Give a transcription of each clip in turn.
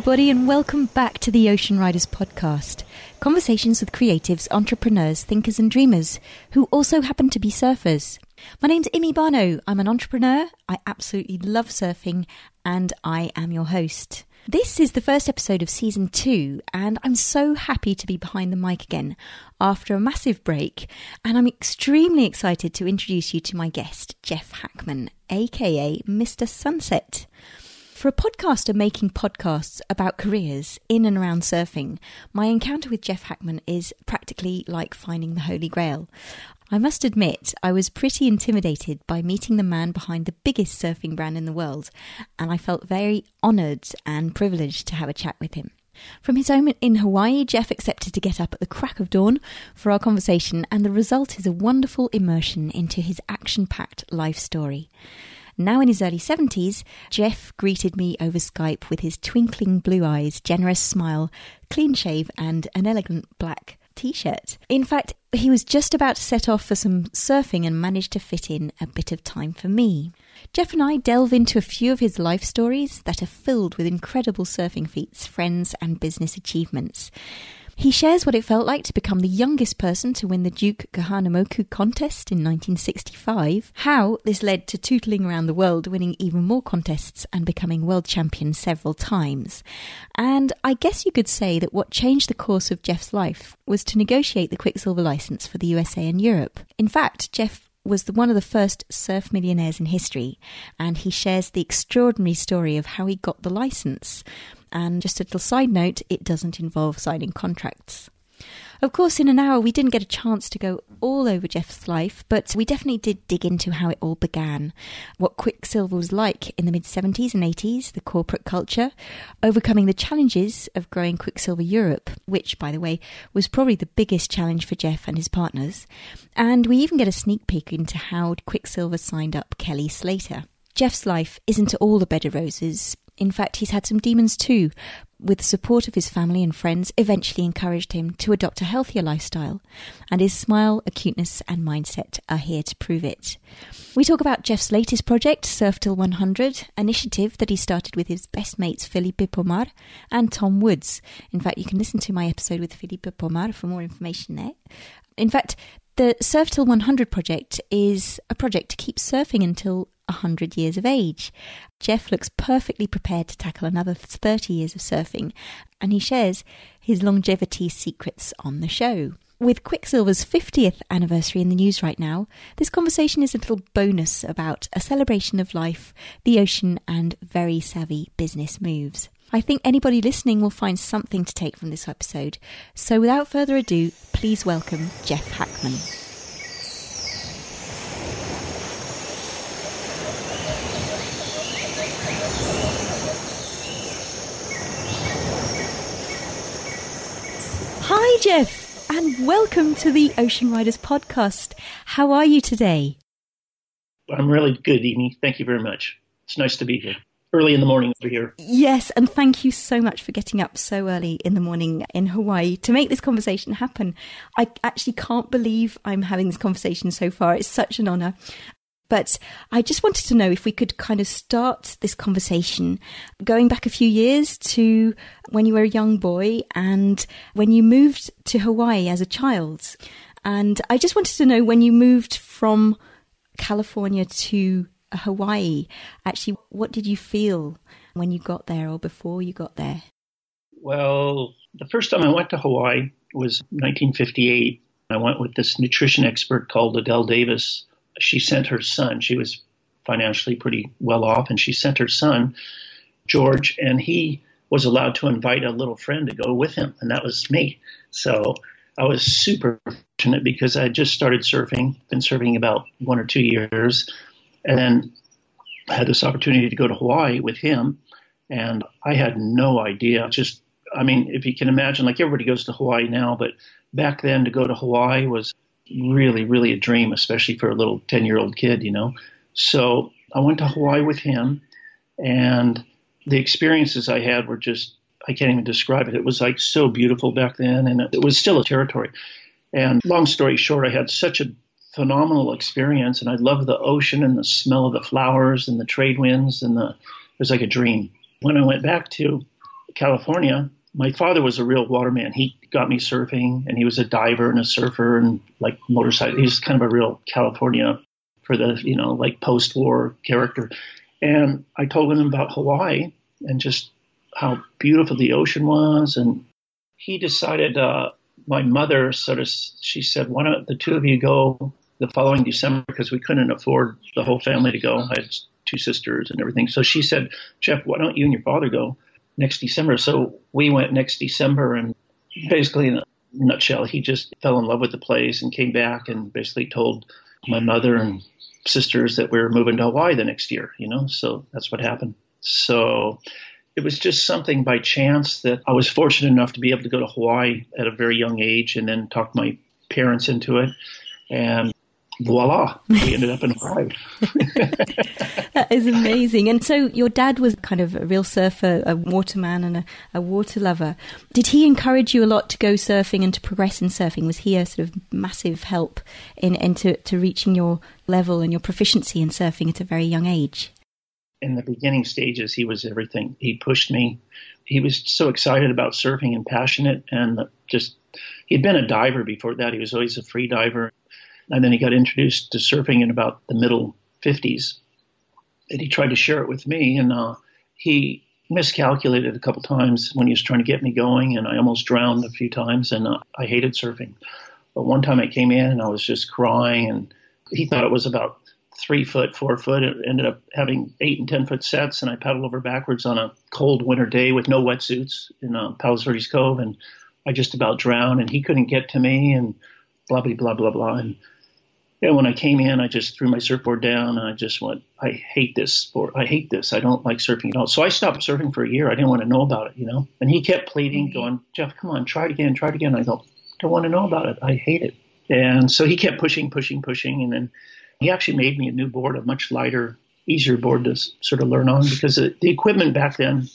everybody, and welcome back to the Ocean Riders podcast. Conversations with creatives, entrepreneurs, thinkers, and dreamers who also happen to be surfers. My name's Imi Barno. I'm an entrepreneur. I absolutely love surfing, and I am your host. This is the first episode of season two, and I'm so happy to be behind the mic again after a massive break. And I'm extremely excited to introduce you to my guest, Jeff Hakman, aka Mr. Sunset. For a podcaster making podcasts about careers in and around surfing, my encounter with Jeff Hakman is practically like finding the Holy Grail. I must admit, I was pretty intimidated by meeting the man behind the biggest surfing brand in the world, and I felt very honoured and privileged to have a chat with him. From his home in Hawaii, Jeff accepted to get up at the crack of dawn for our conversation, and the result is a wonderful immersion into his action packed life story. Now in his early 70s, Jeff greeted me over Skype with his twinkling blue eyes, generous smile, clean shave, and an elegant black t shirt. In fact, he was just about to set off for some surfing and managed to fit in a bit of time for me. Jeff and I delve into a few of his life stories that are filled with incredible surfing feats, friends, and business achievements. He shares what it felt like to become the youngest person to win the Duke Kahanamoku contest in 1965, how this led to tootling around the world, winning even more contests and becoming world champion several times. And I guess you could say that what changed the course of Jeff's life was to negotiate the Quiksilver license for the USA and Europe. In fact, Jeff was the, one of the first surf millionaires in history, and he shares the extraordinary story of how he got the license. And just a little side note, it doesn't involve signing contracts. Of course, in an hour, we didn't get a chance to go all over Jeff's life, but we definitely did dig into how it all began, what Quiksilver was like in the mid 70s and 80s, the corporate culture, overcoming the challenges of growing Quiksilver Europe, which, by the way, was probably the biggest challenge for Jeff and his partners. And we even get a sneak peek into how Quiksilver signed up Kelly Slater. Jeff's life isn't all a bed of roses. In fact, he's had some demons too, with the support of his family and friends, eventually encouraged him to adopt a healthier lifestyle. And his smile, acuteness, and mindset are here to prove it. We talk about Jeff's latest project, Surf Till 100, initiative that he started with his best mates Felipe Pomar and Tom Woods. In fact, you can listen to my episode with Felipe Pomar for more information there. In fact, the Surf Till 100 project is a project to keep surfing until 100 years of age. Jeff looks perfectly prepared to tackle another 30 years of surfing, and he shares his longevity secrets on the show. With Quiksilver's 50th anniversary in the news right now, this conversation is a little bonus about a celebration of life, the ocean, and very savvy business moves. I think anybody listening will find something to take from this episode. So without further ado, please welcome Jeff Hakman. Hi, Jeff, and welcome to the Ocean Riders podcast. How are you today? I'm really good, Amy. Thank you very much. It's nice to be here. Early in the morning over here. Yes, and thank you so much for getting up so early in the morning in Hawaii to make this conversation happen. I actually can't believe I'm having this conversation so far. It's such an honor. But I just wanted to know if we could kind of start this conversation going back a few years to when you were a young boy and when you moved to Hawaii as a child. And I just wanted to know when you moved from California to Hawaii, actually, what did you feel when you got there or before you got there? Well, the first time I went to Hawaii was 1958. I went with this nutrition expert called Adelle Davis she sent her son. She was financially pretty well off, and she sent her son, George, and he was allowed to invite a little friend to go with him, and that was me. So I was super fortunate because I had just started surfing, been surfing about one or two years, and then I had this opportunity to go to Hawaii with him, and I had no idea. Just, I mean, if you can imagine, like everybody goes to Hawaii now, but back then to go to Hawaii was really, really a dream, especially for a little 10 year old kid, you know. So I went to Hawaii with him, and the experiences I had were just, I can't even describe it. It was like so beautiful back then, and it was still a territory. And long story short, I had such a phenomenal experience, and I loved the ocean and the smell of the flowers and the trade winds, and the, it was like a dream. When I went back to California, my father was a real waterman. He got me surfing, and he was a diver and a surfer and like motorcycle. He's kind of a real California for the you know like post-war character. And I told him about Hawaii and just how beautiful the ocean was, and he decided. Uh, my mother sort of she said, "Why don't the two of you go the following December?" Because we couldn't afford the whole family to go. I had two sisters and everything. So she said, "Jeff, why don't you and your father go?" Next December. So we went next December, and basically, in a nutshell, he just fell in love with the place and came back and basically told my mother and sisters that we were moving to Hawaii the next year, you know, so that's what happened. So it was just something by chance that I was fortunate enough to be able to go to Hawaii at a very young age and then talk my parents into it. And voila, we ended up in Hawaii. that is amazing. And so your dad was kind of a real surfer, a waterman, and a, a, water lover. Did he encourage you a lot to go surfing and to progress in surfing? Was he a sort of massive help in into to reaching your level and your proficiency in surfing at a very young age? In the beginning stages, he was everything. He pushed me. He was so excited about surfing and passionate, and just he'd been a diver before that. He was always a free diver and then he got introduced to surfing in about the middle 50s. And he tried to share it with me, and uh, he miscalculated a couple times when he was trying to get me going, and I almost drowned a few times, and uh, I hated surfing. But one time I came in and I was just crying, and he thought it was about three foot, four foot. It ended up having eight and ten foot sets, and I paddled over backwards on a cold winter day with no wetsuits in uh, Palos Verdes Cove, and I just about drowned, and he couldn't get to me, and blah blah blah blah blah. And and when I came in, I just threw my surfboard down and I just went, I hate this sport. I hate this. I don't like surfing at all. So I stopped surfing for a year. I didn't want to know about it, you know. And he kept pleading, going, Jeff, come on, try it again, try it again. I go, don't want to know about it. I hate it. And so he kept pushing, pushing, pushing. And then he actually made me a new board, a much lighter, easier board to sort of learn on because the equipment back then,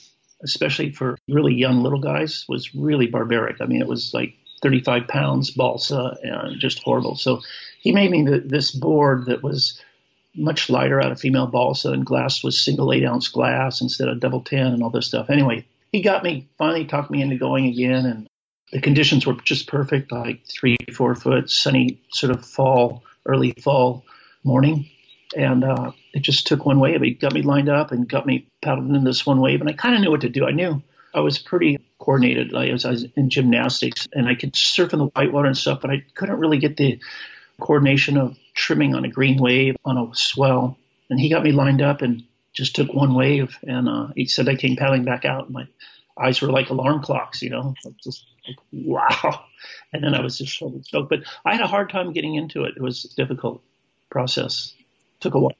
especially for really young little guys, was really barbaric. I mean, it was like 35 pounds balsa and just horrible. So he made me this board that was much lighter out of female balsa and glass was single eight ounce glass instead of double ten and all this stuff. Anyway, he got me, finally talked me into going again and the conditions were just perfect, like three, four foot, sunny sort of fall, early fall morning. And uh, it just took one wave. He got me lined up and got me paddling in this one wave. And I kind of knew what to do. I knew I was pretty coordinated. I was, I was in gymnastics and I could surf in the whitewater and stuff, but I couldn't really get the coordination of trimming on a green wave on a swell. And he got me lined up and just took one wave. And uh, he said I came paddling back out. And my eyes were like alarm clocks, you know, just like, wow. And then I was just totally stoked. But I had a hard time getting into it. It was a difficult process. Took a while.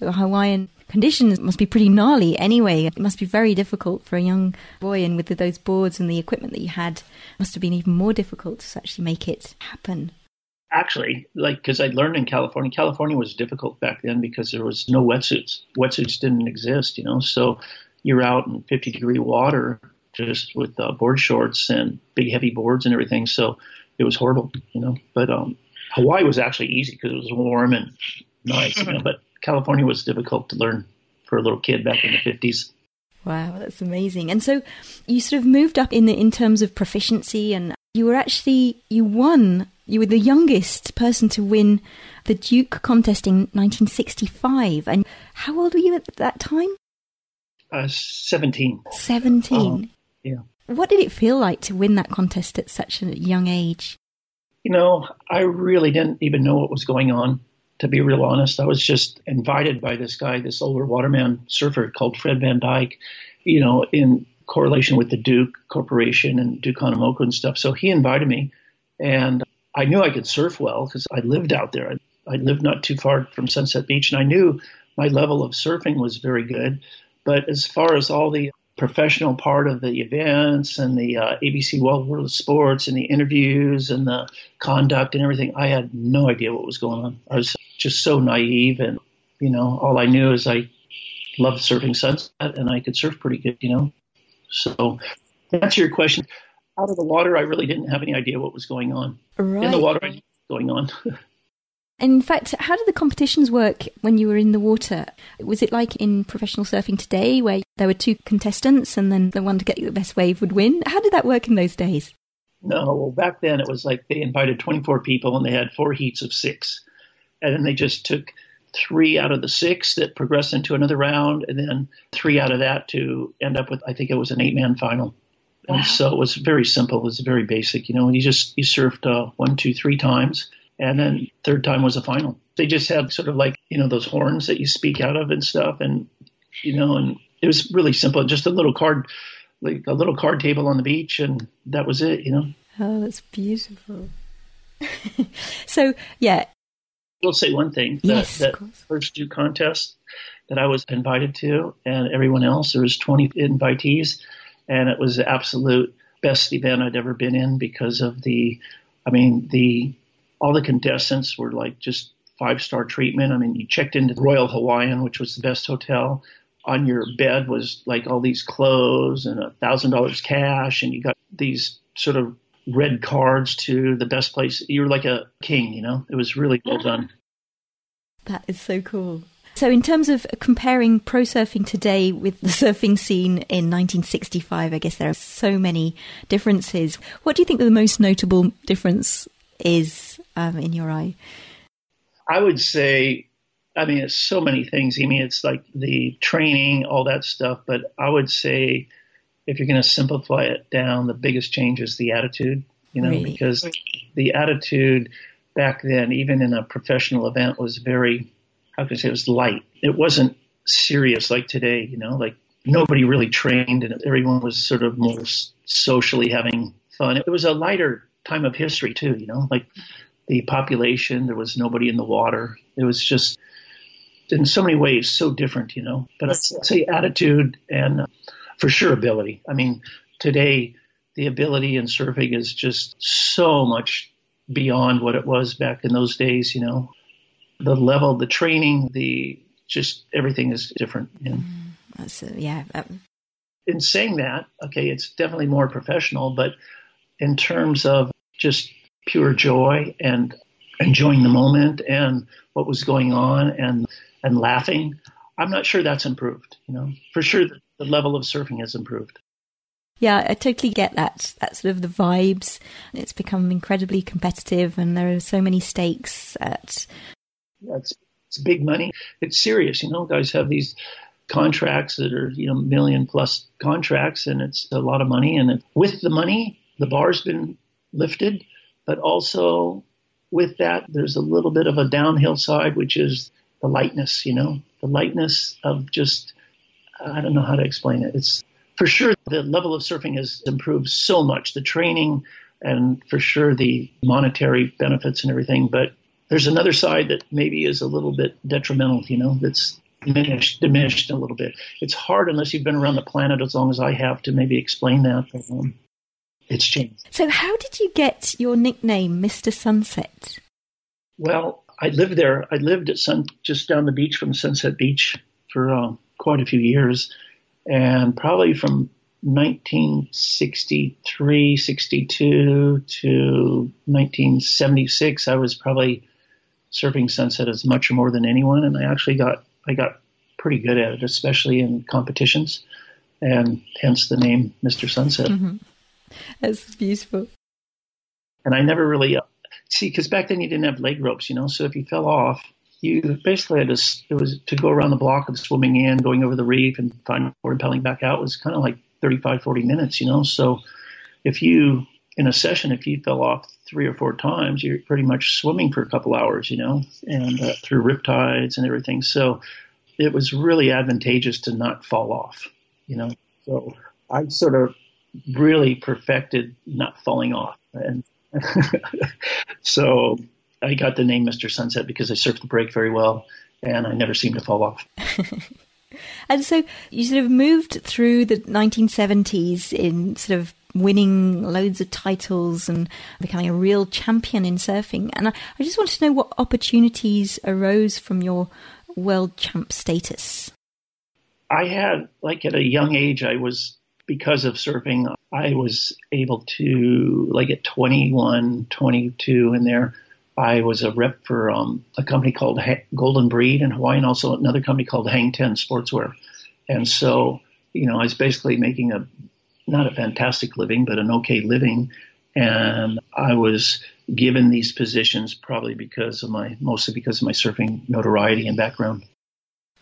The Hawaiian conditions must be pretty gnarly anyway. It must be very difficult for a young boy, and with those boards and the equipment that you had, must have been even more difficult to actually make it happen actually, like, because I learned in California, California was difficult back then because there was no wetsuits. Wetsuits didn't exist, you know. So you're out in 50 degree water just with uh, board shorts and big heavy boards and everything. So it was horrible, you know. But um, Hawaii was actually easy because it was warm and nice, you know. But California was difficult to learn for a little kid back in the 50s. Wow, that's amazing. And so you sort of moved up in the, in terms of proficiency and you were actually you won you were the youngest person to win the Duke contest in 1965. And how old were you at that time? Uh, 17. 17. Uh, yeah. What did it feel like to win that contest at such a young age? You know, I really didn't even know what was going on, to be real honest. I was just invited by this guy, this older waterman surfer called Fred Van Dyke, you know, in correlation with the Duke Corporation and Duke Kahanamoku and stuff. So he invited me, and I knew I could surf well because I lived out there. I, I lived not too far from Sunset Beach, and I knew my level of surfing was very good. But as far as all the professional part of the events and the uh, ABC World World of Sports and the interviews and the conduct and everything, I had no idea what was going on. I was just so naive, and you know, all I knew is I loved surfing sunset and I could surf pretty good, you know. So, to answer your question, out of the water, I really didn't have any idea what was going on. Right. In the water, I knew what was going on. in fact, how did the competitions work when you were in the water? Was it like in professional surfing today, where there were two contestants and then the one to get the best wave would win? How did that work in those days? No, well, back then it was like they invited 24 people and they had four heats of six. And then they just took three out of the six that progressed into another round, and then three out of that to end up with, I think it was an eight man final. Wow. And so it was very simple. It was very basic. You know, And you just you surfed uh, one, two, three times, and then third time was a final. They just had sort of like you know those horns that you speak out of and stuff, and you know, and it was really simple. Just a little card, like a little card table on the beach, and that was it. You know. Oh, that's beautiful. so yeah. I'll say one thing. That, yes, that first two contests that I was invited to, and everyone else, there was 20 invitees and it was the absolute best event I'd ever been in because of the, I mean, the all the contestants were like just five star treatment. I mean, you checked into the Royal Hawaiian, which was the best hotel. On your bed was like all these clothes and a thousand dollars cash, and you got these sort of red cards to the best place. You were like a king, you know. It was really well done. That is so cool. So, in terms of comparing pro surfing today with the surfing scene in 1965, I guess there are so many differences. What do you think the most notable difference is um, in your eye? I would say, I mean, it's so many things. I mean, it's like the training, all that stuff. But I would say, if you're going to simplify it down, the biggest change is the attitude, you know, really? because the attitude back then, even in a professional event, was very how can I say it was light. It wasn't serious like today, you know, like nobody really trained and everyone was sort of more socially having fun. It was a lighter time of history too, you know, like the population, there was nobody in the water. It was just in so many ways so different, you know. But I'd say attitude and uh, for sure ability. I mean, today the ability in surfing is just so much beyond what it was back in those days, you know the level, the training, the just everything is different. You know? mm, yeah. Um, in saying that, okay, it's definitely more professional, but in terms of just pure joy and enjoying the moment and what was going on and and laughing, I'm not sure that's improved. You know, for sure the level of surfing has improved. Yeah, I totally get that. That sort of the vibes. It's become incredibly competitive, and there are so many stakes at that's it's big money. It's serious. You know, guys have these contracts that are you know million plus contracts, and it's a lot of money. And with the money, the bar's been lifted, but also with that, there's a little bit of a downhill side, which is the lightness. You know, the lightness of just I don't know how to explain it. It's for sure the level of surfing has improved so much. The training and for sure the monetary benefits and everything, but there's another side that maybe is a little bit detrimental, you know, that's diminished, diminished a little bit. It's hard unless you've been around the planet as long as I have to maybe explain that. But, um, it's changed. So, how did you get your nickname, Mr. Sunset? Well, I lived there. I lived at Sun, just down the beach from Sunset Beach for uh, quite a few years, and probably from 1963, 62 to 1976, I was probably surfing Sunset as much or more than anyone, and I actually got I got pretty good at it, especially in competitions, and hence the name Mr. Sunset. Mm-hmm. That's beautiful. And I never really see because back then you didn't have leg ropes, you know. So if you fell off, you basically had to it was to go around the block of swimming in, going over the reef, and finding board and back out was kind of like 35, 40 minutes, you know. So if you in a session, if you fell off three or four times, you're pretty much swimming for a couple hours, you know, and uh, through riptides and everything. So it was really advantageous to not fall off, you know. So I sort of really perfected not falling off, and so I got the name Mr. Sunset because I surfed the break very well, and I never seemed to fall off. and so you sort of moved through the 1970s in sort of winning loads of titles and becoming a real champion in surfing. And I, I just wanted to know what opportunities arose from your world champ status. I had, like, at a young age, I was, because of surfing, I was able to, like, at 21, 22 in there, I was a rep for um, a company called Golden Breed in Hawaii and also another company called Hang 10 Sportswear. And so, you know, I was basically making a not a fantastic living, but an okay living. And I was given these positions probably because of my, mostly because of my surfing notoriety and background.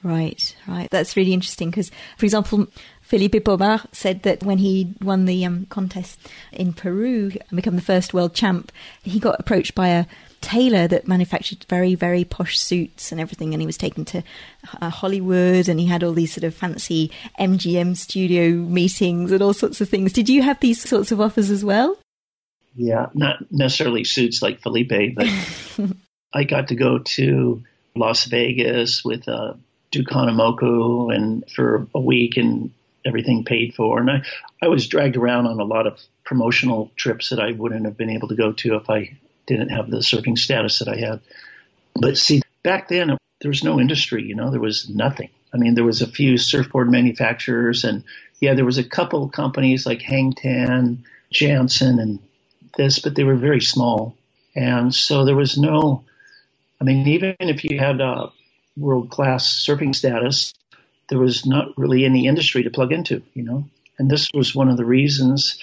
Right, right. That's really interesting because, for example, Felipe Pomar said that when he won the um, contest in Peru and become the first world champ, he got approached by a tailor that manufactured very, very posh suits and everything. And he was taken to uh, Hollywood and he had all these sort of fancy MGM studio meetings and all sorts of things. Did you have these sorts of offers as well? Yeah, not necessarily suits like Felipe, but I got to go to Las Vegas with uh, Duke Kahanamoku and for a week and everything paid for. And I, I was dragged around on a lot of promotional trips that I wouldn't have been able to go to if I didn't have the surfing status that I had. But see, back then there was no industry, you know, there was nothing. I mean, there was a few surfboard manufacturers, and yeah, there was a couple companies like Hang Ten, Jantzen, and this, but they were very small. And so there was no, I mean, even if you had a world class surfing status, there was not really any industry to plug into, you know. And this was one of the reasons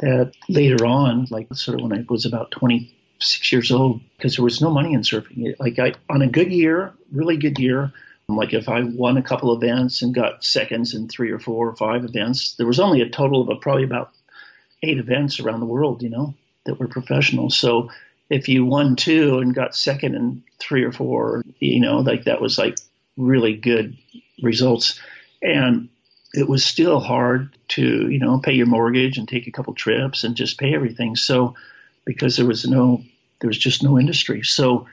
that later on, like sort of when I was about 20, six years old because there was no money in surfing. Like I, on a good year, really good year, like if I won a couple events and got seconds in three or four or five events, there was only a total of probably about eight events around the world, you know, that were professional. So if you won two and got second in three or four, you know, like that was like really good results. And it was still hard to, you know, pay your mortgage and take a couple trips and just pay everything. So because there was no, there was just no industry. So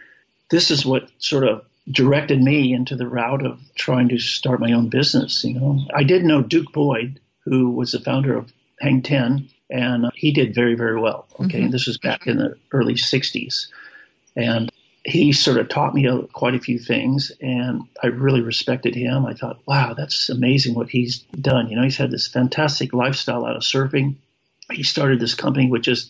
this is what sort of directed me into the route of trying to start my own business. You know, I did know Duke Boyd, who was the founder of Hang Ten, and he did very, very well. Okay, mm-hmm. and this was back in the early '60s, and he sort of taught me quite a few things, and I really respected him. I thought, wow, that's amazing what he's done. You know, he's had this fantastic lifestyle out of surfing. He started this company which just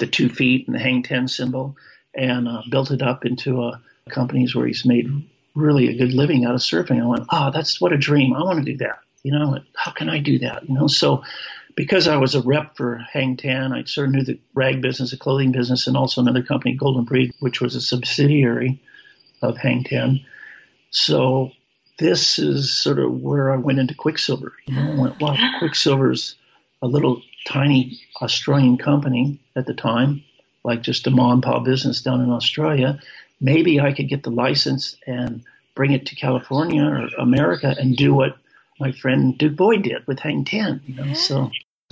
the two feet and the hang 10 symbol and uh, built it up into a companies where he's made really a good living out of surfing. I went, oh, that's what a dream. I want to do that. You know, how can I do that? You know, so because I was a rep for Hang Ten, I sort of knew the rag business, the clothing business, and also another company, Golden Breed, which was a subsidiary of Hang Ten. So this is sort of where I went into Quiksilver. You know, I went, wow, Quiksilver's a little tiny Australian company at the time, like just a mom and pop business down in Australia, maybe I could get the license and bring it to California or America and do what my friend Duke Boyd did with Hang Ten. You know, so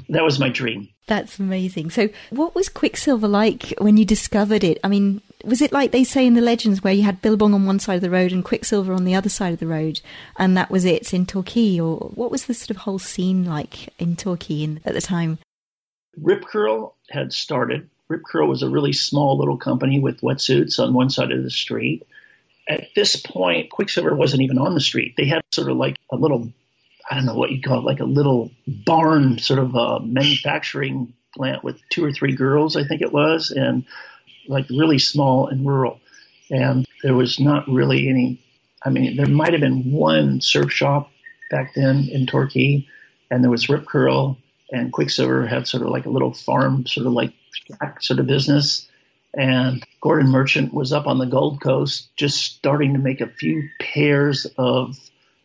that was my dream. That's amazing. So, what was Quiksilver like when you discovered it? I mean, was it like they say in the legends where you had Billabong on one side of the road and Quiksilver on the other side of the road, and that was it in Torquay? Or what was the sort of whole scene like in Torquay in, at the time? Rip Curl had started. Rip Curl was a really small little company with wetsuits on one side of the street. At this point, Quiksilver wasn't even on the street. They had sort of like a little, I don't know what you call it, like a little barn sort of a manufacturing plant with two or three girls, I think it was, and like really small and rural. And there was not really any, I mean, there might have been one surf shop back then in Torquay, and there was Rip Curl and Quiksilver had sort of like a little farm, sort of like sort of business. And Gordon Merchant was up on the Gold Coast just starting to make a few pairs of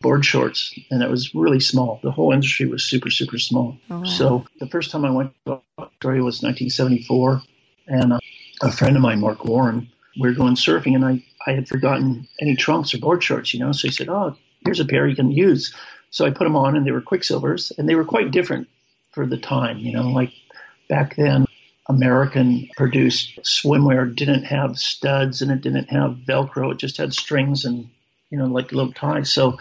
board shorts, and it was really small. The whole industry was super, super small. Oh, wow. So the first time I went to Australia was 1974, and uh, a friend of mine, Mark Warren, we were going surfing, and I, I had forgotten any trunks or board shorts, you know. So he said, "Oh, here's a pair you can use." So I put them on, and they were Quiksilvers, and they were quite different for the time. You know, like back then, American produced swimwear didn't have studs and it didn't have Velcro. It just had strings and, you know, like little ties. So,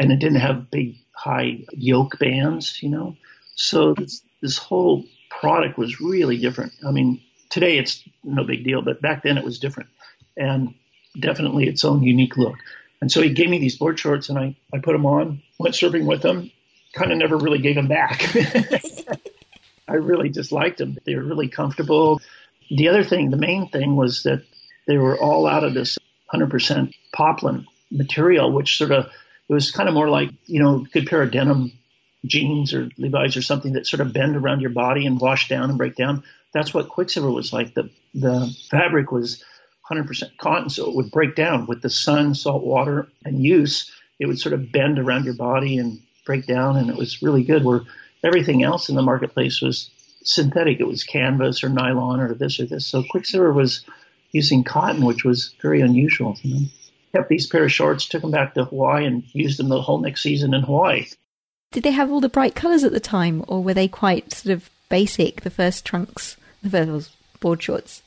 and it didn't have big high yoke bands, you know. So this, this whole product was really different. I mean, today it's no big deal, but back then it was different and definitely its own unique look. And so he gave me these board shorts and I, I put them on, went surfing with them, kind of never really gave them back. I really just liked them. They were really comfortable. The other thing, the main thing was that they were all out of this 100% poplin material, which sort of it was kind of more like you know good pair of denim jeans or Levi's or something that sort of bend around your body and wash down and break down. That's what Quiksilver was like. The the fabric was 100% cotton, so it would break down with the sun, salt water, and use. It would sort of bend around your body and break down, and it was really good. Where everything else in the marketplace was synthetic. It was canvas or nylon or this or this. So Quiksilver was using cotton, which was very unusual. You know? Kept these pair of shorts, took them back to Hawaii, and used them the whole next season in Hawaii. Did they have all the bright colours at the time, or were they quite sort of basic? The first trunks, the first board shorts.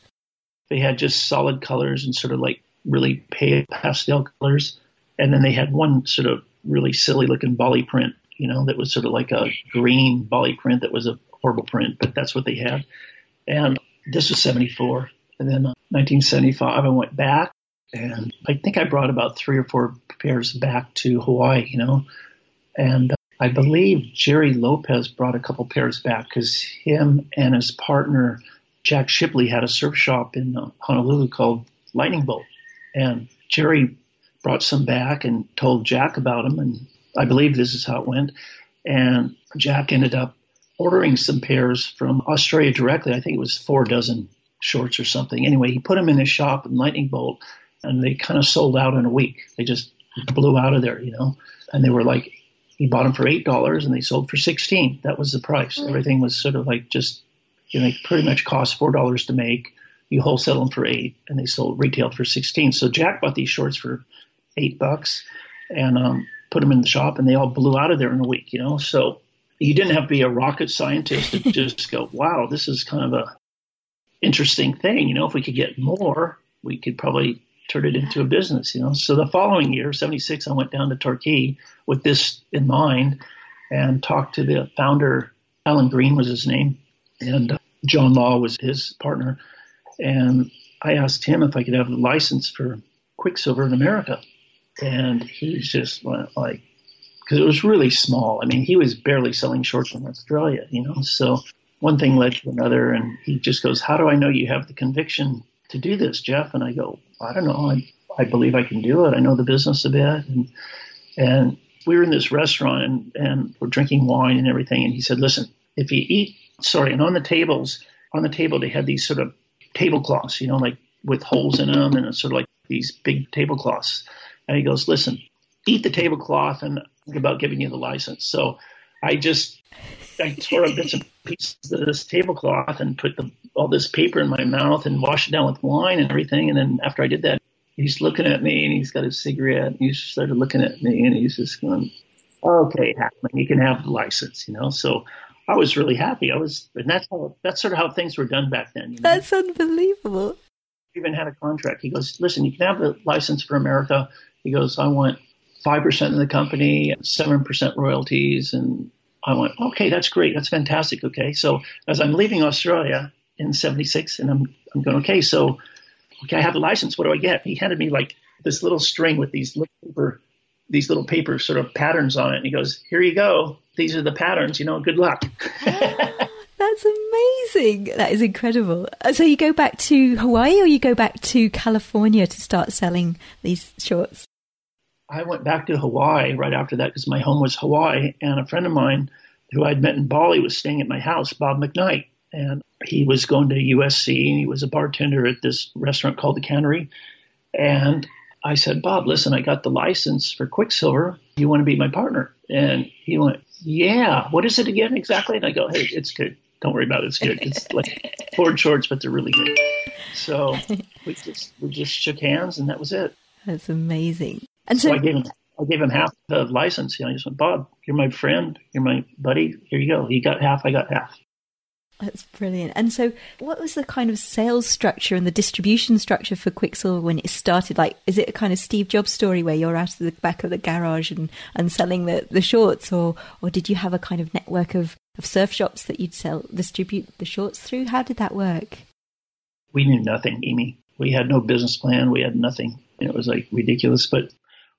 They had just solid colors and sort of like really pale pastel colors, and then they had one sort of really silly looking Bali print, you know, that was sort of like a green Bali print that was a horrible print, but that's what they had. And this was 74. And then uh, 1975, I went back and I think I brought about three or four pairs back to Hawaii, you know. And I believe Gerry Lopez brought a couple pairs back because him and his partner, Jack Shipley, had a surf shop in uh, Honolulu called Lightning Bolt. And Gerry brought some back and told Jack about them. And I believe this is how it went. And Jack ended up ordering some pairs from Australia directly. I think it was four dozen shorts or something. Anyway, he put them in his shop in Lightning Bolt, and they kind of sold out in a week. They just blew out of there, you know. And they were like, he bought them for eight dollars, and they sold for sixteen. That was the price. Mm-hmm. Everything was sort of like just, you know, pretty much cost four dollars to make. You wholesale them for eight, and they sold retail for sixteen. So Jack bought these shorts for eight bucks, and um, put them in the shop, and they all blew out of there in a week, you know. So you didn't have to be a rocket scientist to just go, wow, this is kind of a interesting thing. You know, if we could get more, we could probably turn it into a business, you know. So the following year, 76, I went down to Torquay with this in mind and talked to the founder, Alan Green was his name, and uh, John Law was his partner. And I asked him if I could have a license for Quiksilver in America. And he just went like, because it was really small. I mean, he was barely selling shorts in Australia, you know. So one thing led to another, and he just goes, "How do I know you have the conviction to do this, Jeff?" And I go, "I don't know. I I believe I can do it. I know the business a bit." And and we were in this restaurant and, and we're drinking wine and everything. And he said, "Listen, if you eat, sorry." And on the tables, on the table, they had these sort of tablecloths, you know, like with holes in them, and it's sort of like these big tablecloths. And he goes, "Listen, eat the tablecloth and think about giving you the license. So I just I tore up bits and pieces of this tablecloth and put the, all this paper in my mouth and washed it down with wine and everything. And then after I did that, he's looking at me and he's got his cigarette and he started looking at me and he's just going, okay, Hakman, you can have the license, you know? So I was really happy. I was, and that's how, that's sort of how things were done back then. You know? That's unbelievable. He Even had a contract. He goes, listen, you can have the license for America. He goes, I want 5% of the company, 7% royalties. And I went, okay, that's great. That's fantastic. Okay. So as I'm leaving Australia in 76 and I'm, I'm going, okay, so, okay, I have a license. What do I get? He handed me like this little string with these little paper, these little paper sort of patterns on it. And he goes, here you go. These are the patterns, you know, good luck. That's amazing. That is incredible. Uh, so you go back to Hawaii or you go back to California to start selling these shorts? I went back to Hawaii right after that because my home was Hawaii, and a friend of mine who I'd met in Bali was staying at my house, Bob McKnight, and he was going to USC and he was a bartender at this restaurant called the Cannery. And I said, Bob, listen, I got the license for Quiksilver. You want to be my partner? And he went, Yeah. What is it again exactly? And I go, Hey, it's good. Don't worry about it. It's good. It's like board shorts, but they're really good. So we just we just shook hands, and that was it. That's amazing. And so, so I gave him I gave him half the license. You know, I just went, Bob, you're my friend, you're my buddy. Here you go. He got half, I got half. That's brilliant. And so, what was the kind of sales structure and the distribution structure for Quiksilver when it started? Like, is it a kind of Steve Jobs story where you're out of the back of the garage and, and selling the, the shorts, or or did you have a kind of network of, of surf shops that you'd sell distribute the shorts through? How did that work? We knew nothing, Amy. We had no business plan. We had nothing. It was like ridiculous, but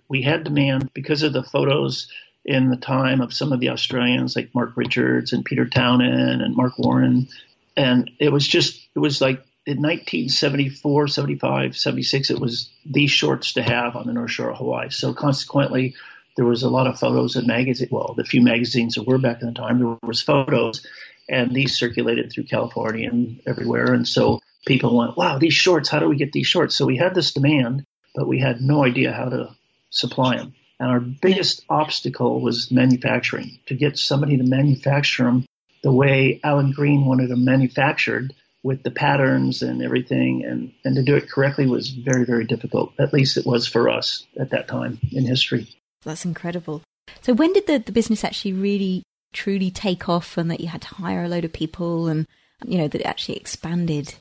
we had demand because of the photos in the time of some of the Australians like Mark Richards and Peter Townend and Mark Warren. And it was just, it was like in 1974, 75, 76, it was these shorts to have on the North Shore of Hawaii. So consequently, there was a lot of photos in magazines. Well, the few magazines that were back in the time, there was photos, and these circulated through California and everywhere. And so people went, "Wow, these shorts! How do we get these shorts?" So we had this demand, but we had no idea how to supply them. And our biggest obstacle was manufacturing. To get somebody to manufacture them the way Alan Green wanted them manufactured with the patterns and everything and, and to do it correctly was very, very difficult. At least it was for us at that time in history. That's incredible. So when did the, the business actually really truly take off and that you had to hire a load of people and you know that it actually expanded?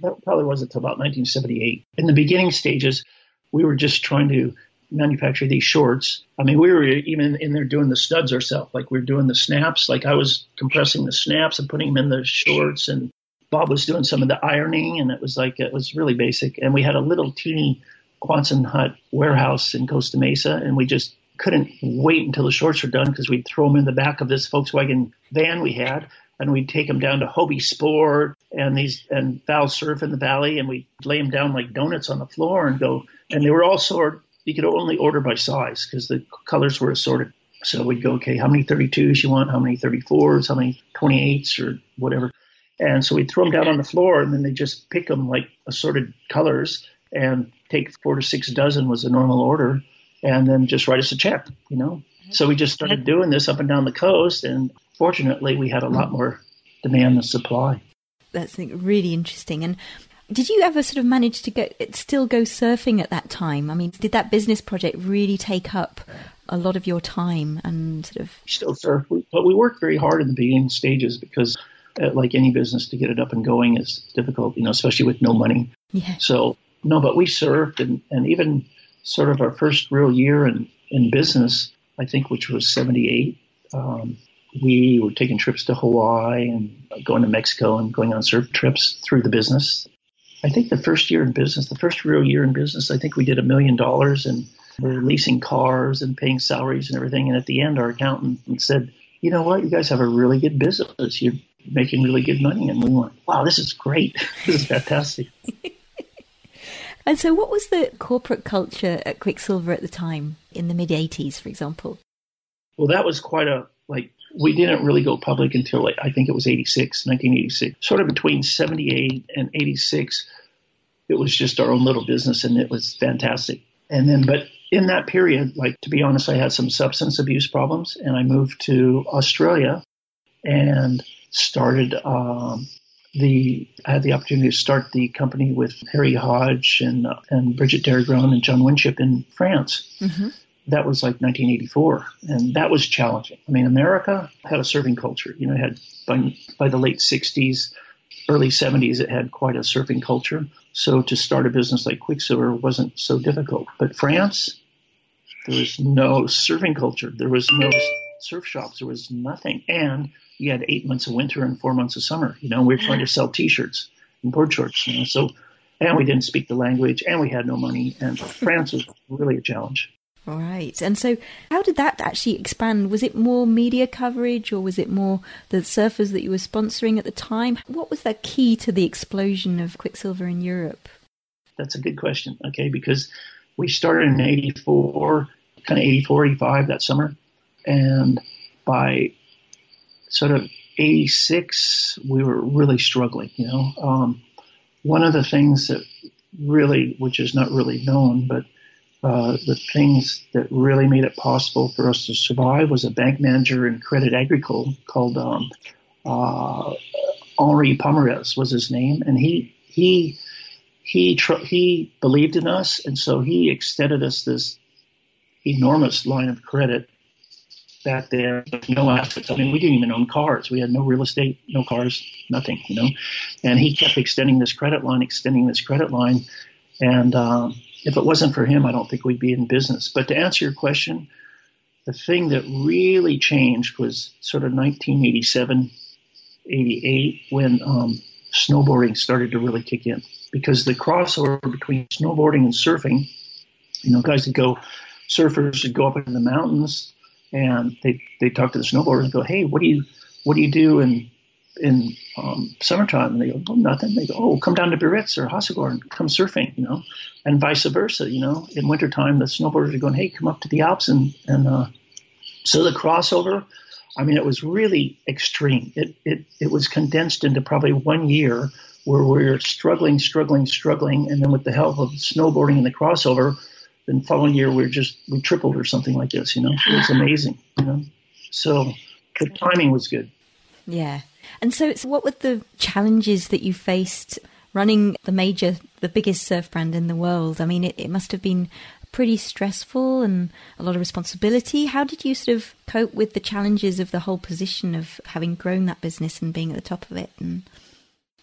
That probably wasn't until about 1978. In the beginning stages, we were just trying to manufacture these shorts. I mean, we were even in there doing the studs ourselves. Like we were doing the snaps. Like I was compressing the snaps and putting them in the shorts, and Bob was doing some of the ironing. And it was like it was really basic. And we had a little teeny Quonset hut warehouse in Costa Mesa, and we just couldn't wait until the shorts were done because we'd throw them in the back of this Volkswagen van we had, and we'd take them down to Hobie Sport and these and Val Surf in the Valley, and we'd lay them down like donuts on the floor and go. And they were all sorted you could only order by size because the colors were assorted. So we'd go, okay, how many 32s you want? How many 34s? How many 28s or whatever? And so we'd throw them down on the floor and then they just pick them like assorted colors and take four to six dozen was the normal order and then just write us a check, you know? Mm-hmm. So we just started doing this up and down the coast and fortunately we had a lot more demand than supply. That's really interesting. And did you ever sort of manage to go still go surfing at that time? I mean, did that business project really take up a lot of your time and sort of still surf? But we worked very hard in the beginning stages because, uh, like any business, to get it up and going is difficult. You know, especially with no money. Yeah. So no, but we surfed and and even sort of our first real year in in business, I think, which was '78. Um, we were taking trips to Hawaii and going to Mexico and going on surf trips through the business. I think the first year in business, the first real year in business, I think we did a million dollars and we're leasing cars and paying salaries and everything. And at the end, our accountant said, you know what? You guys have a really good business. You're making really good money. And we went, wow, this is great. this is fantastic. and so, what was the corporate culture at Quiksilver at the time in the mid 80s, for example? Well, that was quite a, like, we didn't really go public until I think it was 86, 1986. Sort of between 78 and 86, it was just our own little business and it was fantastic. And then, but in that period, like to be honest, I had some substance abuse problems and I moved to Australia and started um, the I had the opportunity to start the company with Harry Hodge and uh, and Bridget Darrigrand and John Winship in France. Mm-hmm that was like 1984, and that was challenging. I mean, America had a surfing culture. You know, had by, by the late 60s, early 70s, it had quite a surfing culture. So to start a business like Quiksilver wasn't so difficult. But France, there was no surfing culture. There was no surf shops. There was nothing. And you had eight months of winter and four months of summer. You know, we were trying to sell T-shirts and board shorts. You know, so and we didn't speak the language, and we had no money, and France was really a challenge. All right. And so, how did that actually expand? Was it more media coverage or was it more the surfers that you were sponsoring at the time? What was the key to the explosion of Quiksilver in Europe? That's a good question. Okay. Because we started in 84, kind of 84, 85 that summer. And by sort of 86, we were really struggling, you know. Um, one of the things that really, which is not really known, but uh, the things that really made it possible for us to survive was a bank manager in Credit Agricole called um, uh, Henri Pomerez was his name, and he he he tr- he believed in us, and so he extended us this enormous line of credit back then. No assets. I mean, we didn't even own cars. We had no real estate, no cars, nothing. You know, and he kept extending this credit line, extending this credit line, and um, if it wasn't for him, I don't think we'd be in business. But to answer your question, the thing that really changed was sort of 1987, 88, when um, snowboarding started to really kick in. Because the crossover between snowboarding and surfing, you know, guys that go, surfers would go up in the mountains and they they talk to the snowboarders and go, hey, what do you what do you do in in um, summertime, and they go, oh, nothing. They go, oh, come down to Biarritz or Hossegor and come surfing, you know, and vice versa. You know, in wintertime, the snowboarders are going, hey, come up to the Alps and and uh, so the crossover. I mean, it was really extreme. It it it was condensed into probably one year where we were struggling, struggling, struggling, and then with the help of snowboarding and the crossover, then following year we were just we tripled or something like this. You know, it was amazing. You know, so the timing was good. Yeah. And so, so what were the challenges that you faced running the major, the biggest surf brand in the world? I mean, it, it must have been pretty stressful and a lot of responsibility. How did you sort of cope with the challenges of the whole position of having grown that business and being at the top of it? And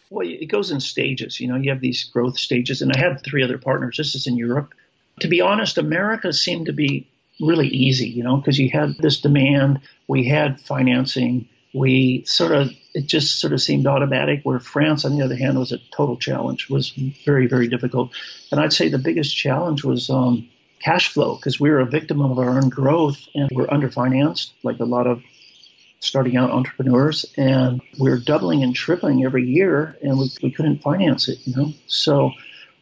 well, it goes in stages. You know, you have these growth stages, and I had three other partners. This is in Europe. To be honest, America seemed to be really easy. You know, because you had this demand, we had financing, we sort of it just sort of seemed automatic. Where France, on the other hand, was a total challenge. Was very very difficult, and I'd say the biggest challenge was um, cash flow because we were a victim of our own growth and we're underfinanced, like a lot of starting out entrepreneurs, and we're doubling and tripling every year, and we, we couldn't finance it. You know, so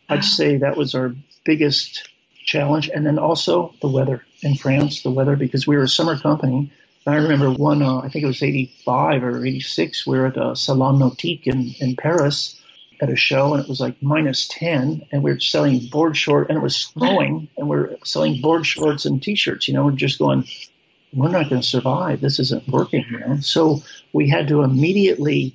I'd say that was our biggest challenge, and then also the weather in France, the weather because we were a summer company I remember one, uh, I think it was 85 or 86, we were at a Salon Nautique in, in Paris at a show and it was like minus 10 and we were selling board shorts, and it was snowing and we are selling board shorts and t-shirts, you know, we're just going, we're not going to survive. This isn't working, you know? So we had to immediately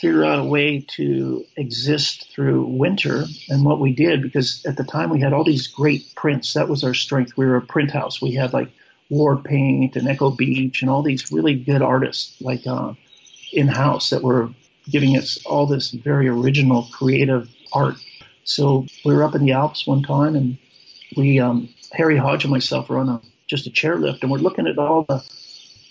figure out a way to exist through winter. And what we did, because at the time we had all these great prints, that was our strength. We were a print house. We had like War Paint and Echo Beach and all these really good artists like uh, in house that were giving us all this very original creative art. So we were up in the Alps one time and we, um, Harry Hodge and myself were on a, just a chairlift and we're looking at all the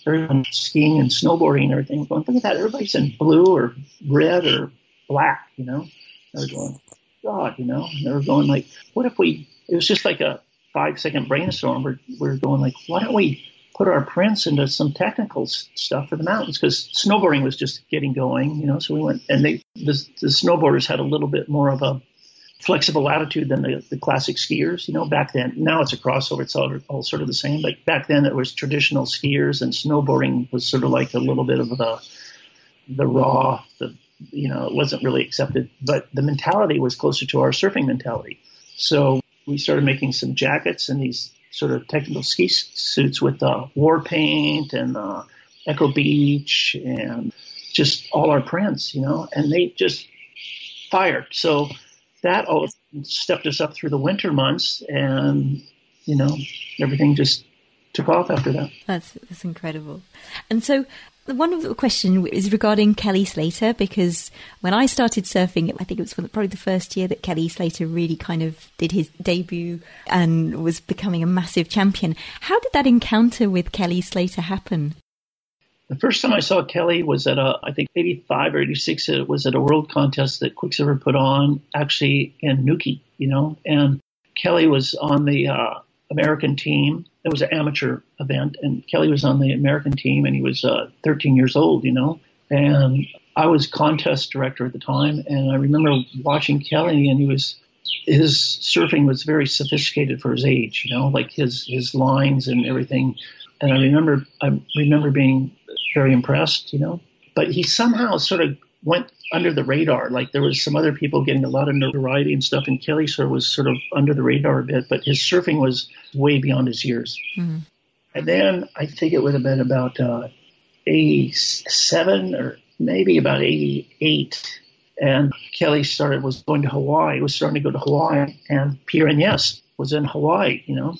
everyone skiing and snowboarding and everything. Going, look at that, everybody's in blue or red or black, you know. And we're going, God, you know. And they were going like, what if we? It was just like a five second brainstorm, we're, we're going like, why don't we put our prints into some technical stuff for the mountains? Because snowboarding was just getting going, you know. So we went, and they the, the snowboarders had a little bit more of a flexible attitude than the, the classic skiers, you know. Back then, now it's a crossover; it's all, all sort of the same. But back then, it was traditional skiers, and snowboarding was sort of like a little bit of the the raw, the you know, it wasn't really accepted. But the mentality was closer to our surfing mentality. So we started making some jackets and these sort of technical ski suits with uh, war paint and uh, Echo Beach and just all our prints, you know, and they just fired. So that all stepped us up through the winter months, and you know, everything just took off after that. That's that's incredible. And so one question is regarding Kelly Slater because when I started surfing, I think it was probably the first year that Kelly Slater really kind of did his debut and was becoming a massive champion. How did that encounter with Kelly Slater happen? The first time I saw Kelly was at a, I think 85 or 86. It was at a world contest that Quiksilver put on, actually in Newquay, you know, and Kelly was on the uh, American team. It was an amateur event, and Kelly was on the American team, and he was uh, 13 years old, you know. And I was contest director at the time, and I remember watching Kelly, and he was his surfing was very sophisticated for his age, you know, like his his lines and everything. And I remember I remember being very impressed, you know. But he somehow sort of went under the radar. Like there was some other people getting a lot of notoriety and stuff, and Kelly sort of was sort of under the radar a bit, but his surfing was way beyond his years. Mm-hmm. And then I think it would have been about uh, 87 or maybe about 88. And Kelly started was going to Hawaii. Was starting to go to Hawaii, and Pierre Agnès was in Hawaii. You know,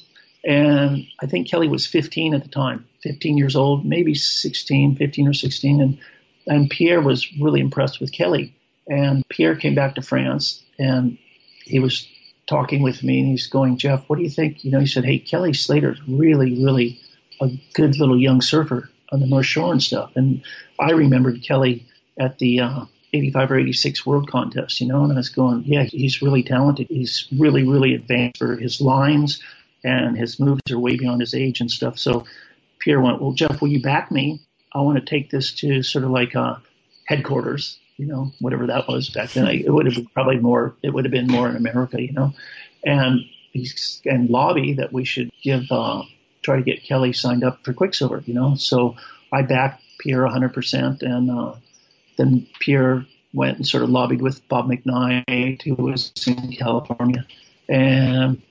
and I think Kelly was 15 at the time, 15 years old, maybe 16, 15 or 16, and and Pierre was really impressed with Kelly. And Pierre came back to France and he was talking with me and he's going, Jeff, what do you think? You know, he said, Hey, Kelly Slater's really, really a good little young surfer on the North Shore and stuff. And I remembered Kelly at the uh, 85 or 86 World Contest, you know, and I was going, yeah, he's really talented. He's really, really advanced for his lines and his moves are way beyond his age and stuff. So Pierre went, well, Jeff, will you back me? I want to take this to sort of like a headquarters, you know, whatever that was back then. It would have been probably more. It would have been more in America, you know, and and lobby that we should give uh, try to get Kelly signed up for Quiksilver, you know. So I backed Pierre 100%, and uh, then Pierre went and sort of lobbied with Bob McKnight, who was in California, and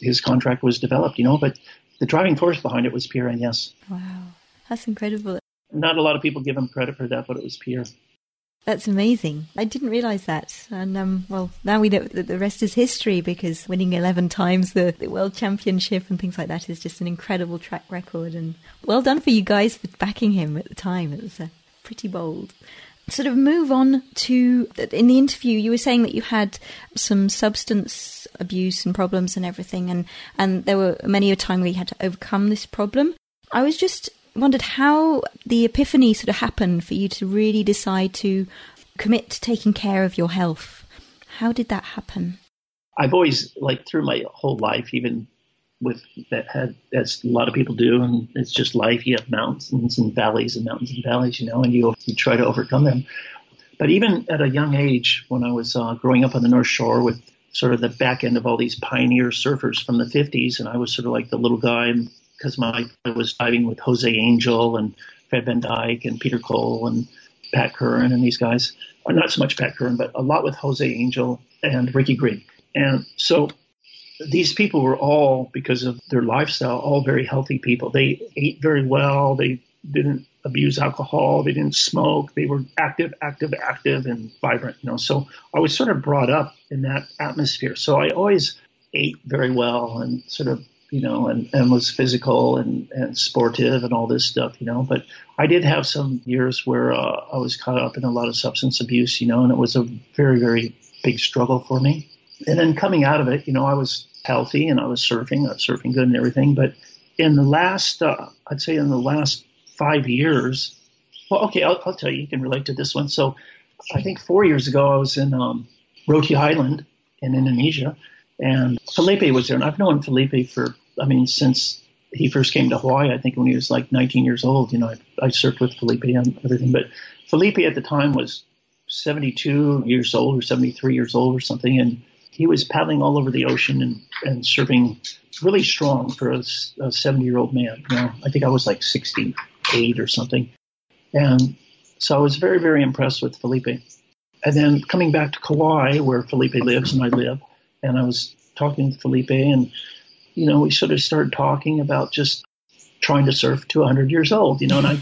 his contract was developed, you know. But the driving force behind it was Pierre, and yes. Wow, that's incredible. Not a lot of people give him credit for that, but it was Pierre. That's amazing. I didn't realize that. And um, well, now we know that the rest is history because winning 11 times the, the, world championship and things like that is just an incredible track record. And well done for you guys for backing him at the time. It was uh, pretty bold. Sort of move on to in the interview, you were saying that you had some substance abuse and problems and everything, and, and there were many a time where you had to overcome this problem. I was just wondered how the epiphany sort of happened for you to really decide to commit to taking care of your health. How did that happen? I've always, like, through my whole life, even with that had as a lot of people do, and it's just life. You have mountains and valleys and mountains and valleys, you know, and you you try to overcome them. But even at a young age, when I was uh, growing up on the North Shore with sort of the back end of all these pioneer surfers from the 50s, and I was sort of like the little guy because my I was diving with Jose Angel and Fred Van Dyke and Peter Cole and Pat Curran and these guys. Or not so much Pat Curran, but a lot with Jose Angel and Ricky Grigg. And so these people were all, because of their lifestyle, all very healthy people. They ate very well. They didn't abuse alcohol. They didn't smoke. They were active, active, active, and vibrant. You know, so I was sort of brought up in that atmosphere. So I always ate very well and sort of you know, and, and was physical and, and sportive and all this stuff, you know. But I did have some years where uh, I was caught up in a lot of substance abuse, you know, and it was a very, very big struggle for me. And then coming out of it, you know, I was healthy and I was surfing, I was surfing good and everything. But in the last, uh, I'd say in the last five years, well, okay, I'll, I'll, tell you, you can relate to this one. So I think four years ago, I was in um, Roti Island in Indonesia and Felipe was there, and I've known Felipe for, I mean, since he first came to Hawaii, I think when he was like 19 years old. You know, I, I surfed with Felipe and everything. But Felipe at the time was 72 years old or 73 years old or something, and he was paddling all over the ocean and, and surfing really strong for a, 70 year old man. You know, I think I was like 68 or something. And so I was very, very impressed with Felipe. And then coming back to Kauai, where Felipe lives and I live, and I was talking to Felipe, and you know, we sort of started talking about just trying to surf to 100 years old, you know. And I,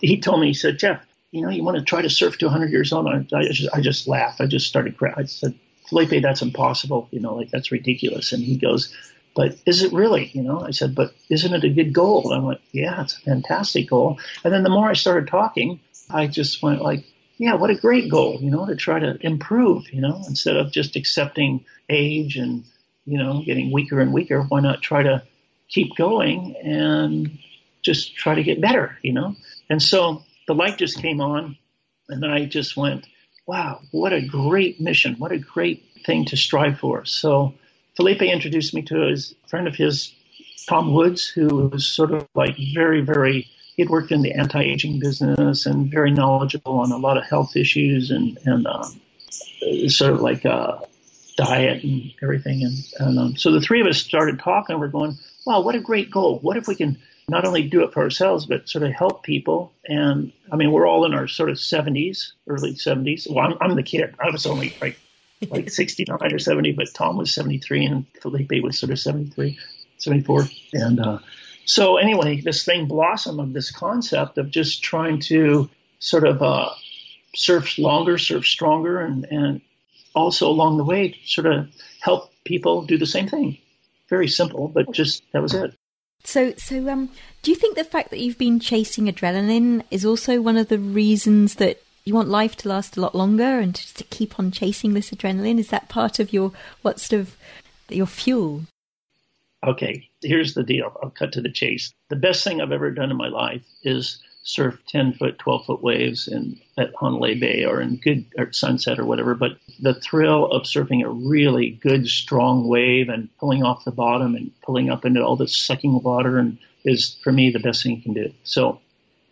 he told me, he said, Jeff, you know, you want to try to surf to 100 years old? I, I just, I just laughed. I just started crying. I said, Felipe, that's impossible. You know, like that's ridiculous. And he goes, but is it really? You know, I said, but isn't it a good goal? And I went, yeah, it's a fantastic goal. And then the more I started talking, I just went like, yeah, what a great goal, you know, to try to improve, you know, instead of just accepting age and, you know, getting weaker and weaker. Why not try to keep going and just try to get better, you know? And so the light just came on and I just went, wow, what a great mission. What a great thing to strive for. So Felipe introduced me to his friend of his, Tom Woods, who was sort of like very, very he'd worked in the anti-aging business and very knowledgeable on a lot of health issues and and um, sort of like uh, diet and everything. And, and um, so the three of us started talking. We're going, wow, what a great goal! What if we can not only do it for ourselves but sort of help people? And I mean, we're all in our sort of 70s, early 70s. Well, I'm, I'm the kid. I was only like like 69 or 70, but Tom was 73 and Felipe was sort of 73, 74, and. Uh, so anyway, this thing blossomed of this concept of just trying to sort of uh, surf longer, surf stronger, and, and also along the way sort of help people do the same thing. Very simple, but just that was it. So, so um, do you think the fact that you've been chasing adrenaline is also one of the reasons that you want life to last a lot longer and to, to keep on chasing this adrenaline? Is that part of your what sort of your fuel? Okay, here's the deal. I'll cut to the chase. The best thing I've ever done in my life is surf 10 foot, 12 foot waves in at Honolulu Bay or in good or Sunset or whatever. But the thrill of surfing a really good, strong wave and pulling off the bottom and pulling up into all this sucking water and is for me the best thing you can do. So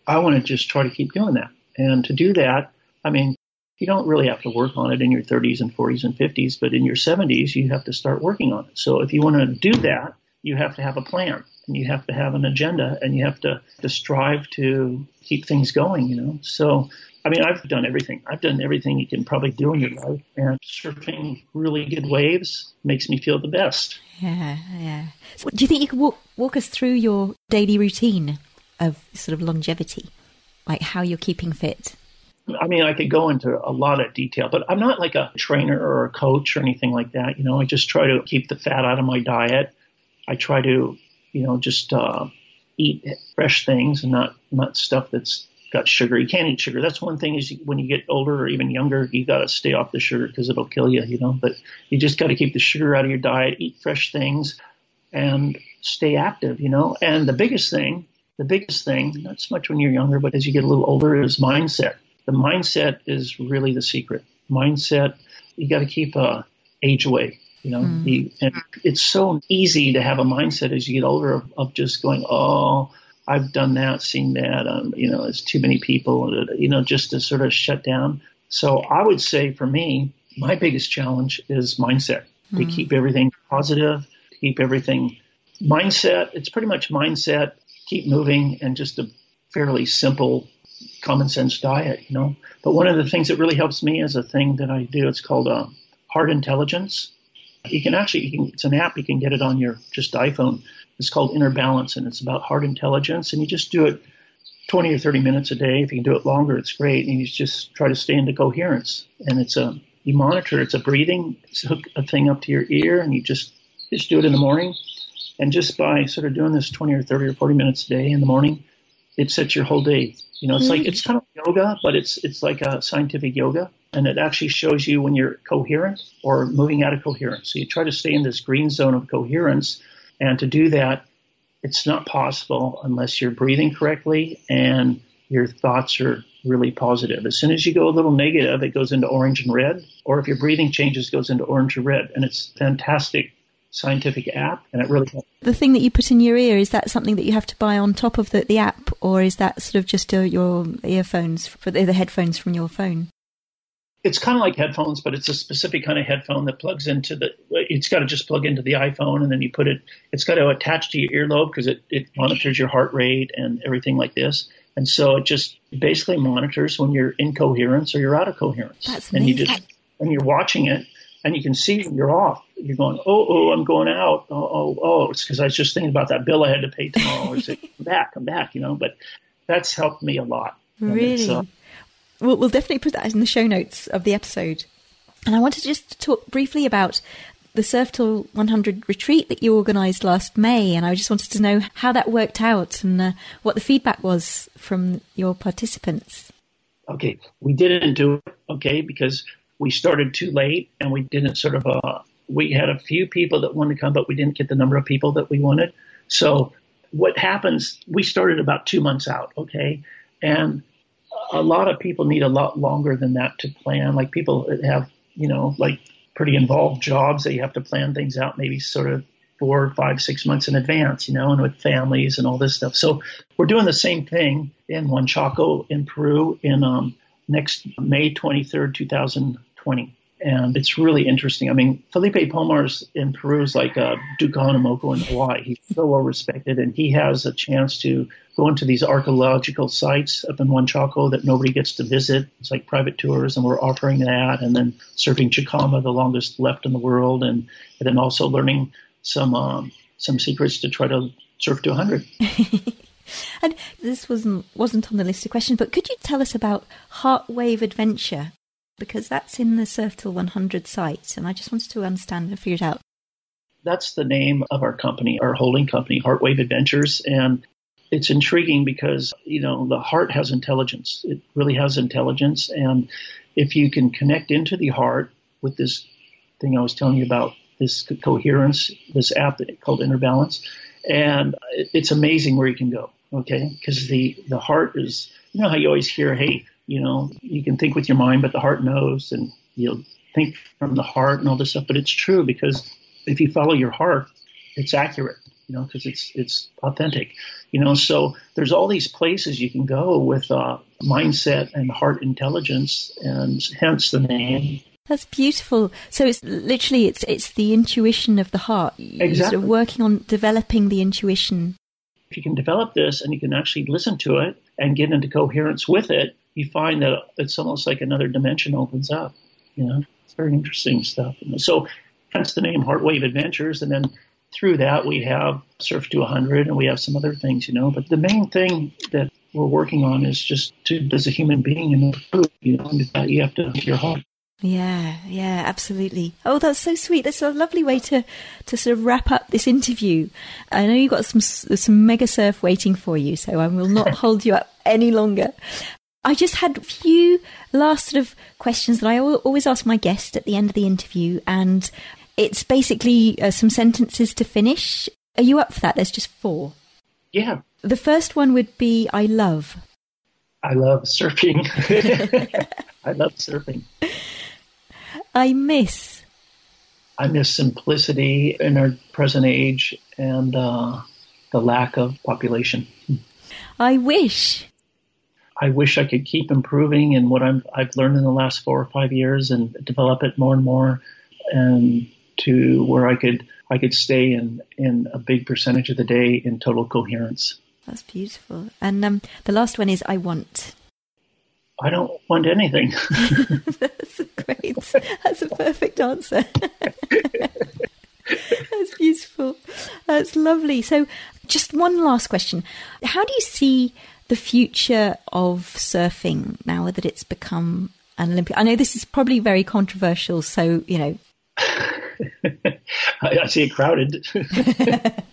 I want to just try to keep doing that. And to do that, I mean, you don't really have to work on it in your 30s and 40s and 50s, but in your 70s, you have to start working on it. So if you want to do that, you have to have a plan and you have to have an agenda and you have to, to strive to keep things going, you know. So, I mean, I've done everything. I've done everything you can probably do in your life. And surfing really good waves makes me feel the best. Yeah, yeah. Do you think you could walk, walk us through your daily routine of sort of longevity? Like how you're keeping fit? I mean, I could go into a lot of detail, but I'm not like a trainer or a coach or anything like that. You know, I just try to keep the fat out of my diet. I try to, you know, just uh, eat fresh things and not not stuff that's got sugar. You can't eat sugar. That's one thing is when you get older or even younger, you got to stay off the sugar because it'll kill you, you know. But you just got to keep the sugar out of your diet, eat fresh things, and stay active, you know. And the biggest thing, the biggest thing, not so much when you're younger, but as you get a little older, is mindset. The mindset is really the secret. Mindset, you got to keep uh, age away. You know, mm. you, and it's so easy to have a mindset as you get older of, of just going, oh, I've done that, seen that. Um, you know, it's too many people. You know, just to sort of shut down. So I would say for me, my biggest challenge is mindset. Mm. To keep everything positive, to keep everything mindset. It's pretty much mindset. Keep moving, and just a fairly simple common sense diet, you know. But one of the things that really helps me is a thing that I do. It's called uh, Heart Intelligence. You can actually, you can, it's an app. You can get it on your just iPhone. It's called Inner Balance, and it's about heart intelligence. And you just do it 20 or 30 minutes a day. If you can do it longer, it's great. And you just try to stay into coherence. And it's a you monitor. It's a breathing. It's hook a thing up to your ear, and you just just do it in the morning. And just by sort of doing this 20 or 30 or 40 minutes a day in the morning, it sets your whole day. You know, it's like mm-hmm. it's kind of yoga, but it's it's like a scientific yoga, and it actually shows you when you're coherent or moving out of coherence. So you try to stay in this green zone of coherence, and to do that, it's not possible unless you're breathing correctly and your thoughts are really positive. As soon as you go a little negative, it goes into orange and red, or if your breathing changes, it goes into orange and red, and it's fantastic scientific app, and it really helps. The thing that you put in your ear is that something that you have to buy on top of the, the app, or is that sort of just uh, your earphones for the, the headphones from your phone? It's kind of like headphones, but it's a specific kind of headphone that plugs into the. It's got to just plug into the iPhone, and then you put it. It's got to attach to your earlobe because it, it monitors your heart rate and everything like this. And so it just basically monitors when you're in coherence or you're out of coherence. That's and amazing. you just and you're watching it and you can see you're off. You're going, oh, oh, I'm going out. Oh, oh, oh. It's because I was just thinking about that bill I had to pay tomorrow. Or say, come back, come back, you know. But that's helped me a lot. Really? We'll, we'll definitely put that in the show notes of the episode. And I wanted to just talk briefly about the Surf Till 100 retreat that you organised last May, and I just wanted to know how that worked out and uh, what the feedback was from your participants. Okay, we didn't do it, okay, because we started too late and we didn't sort of uh, we had a few people that wanted to come but we didn't get the number of people that we wanted so what happens we started about two months out okay and a lot of people need a lot longer than that to plan like people that have you know like pretty involved jobs they have to plan things out maybe sort of four five six months in advance you know and with families and all this stuff so we're doing the same thing in Huanchaco in peru in um, next may 23rd 2000 20. And it's really interesting. I mean, Felipe Pomars in Peru is like a Duke Kahanamoku in Hawaii. He's so well respected, and he has a chance to go into these archaeological sites up in Huanchaco that nobody gets to visit. It's like private tours, and we're offering that. And then surfing Chicama, the longest left in the world, and, and then also learning some um, some secrets to try to surf to 100. and this wasn't wasn't on the list of questions, but could you tell us about Heartwave Adventure? Because that's in the Surf Till 100 site, and I just wanted to understand and figure it out. That's the name of our company, our holding company, Heartwave Adventures, and it's intriguing because you know the heart has intelligence. It really has intelligence, and if you can connect into the heart with this thing I was telling you about, this coherence, this app called Inner Balance, and it's amazing where you can go. Okay, because the the heart is you know how you always hear, hey, you know, you can think with your mind, but the heart knows, and you'll think from the heart and all this stuff. But it's true because if you follow your heart, it's accurate, you know, because it's it's authentic, you know. So there's all these places you can go with uh, mindset and heart intelligence, and hence the name. That's beautiful. So it's literally it's it's the intuition of the heart. Exactly. Sort of working on developing the intuition. If you can develop this and you can actually listen to it and get into coherence with it, you find that it's almost like another dimension opens up. You know, it's very interesting stuff. So hence the name Heartwave Adventures, and then through that we have Surf to 100 and we have some other things, you know. But the main thing that we're working on is just to, as a human being, and you know, you have to your heart. Yeah, yeah, absolutely. Oh, that's so sweet. That's a lovely way to, to sort of wrap up this interview. I know you've got some some mega surf waiting for you, so I will not hold you up any longer. I just had a few last sort of questions that I always ask my guest at the end of the interview, and it's basically uh, some sentences to finish. Are you up for that? There's just four. Yeah. The first one would be I love. I love surfing. I love surfing. I miss? I miss simplicity in our present age and uh, the lack of population. I wish. I wish I could keep improving in what I'm, I've learned in the last four or five years and develop it more and more, and to where I could I could stay in in a big percentage of the day in total coherence. That's beautiful. And um, the last one is I want. I don't want anything. That's great. That's a perfect answer. That's beautiful. That's lovely. So, just one last question. How do you see the future of surfing now that it's become an Olympic? I know this is probably very controversial, so, you know. I, see it crowded. a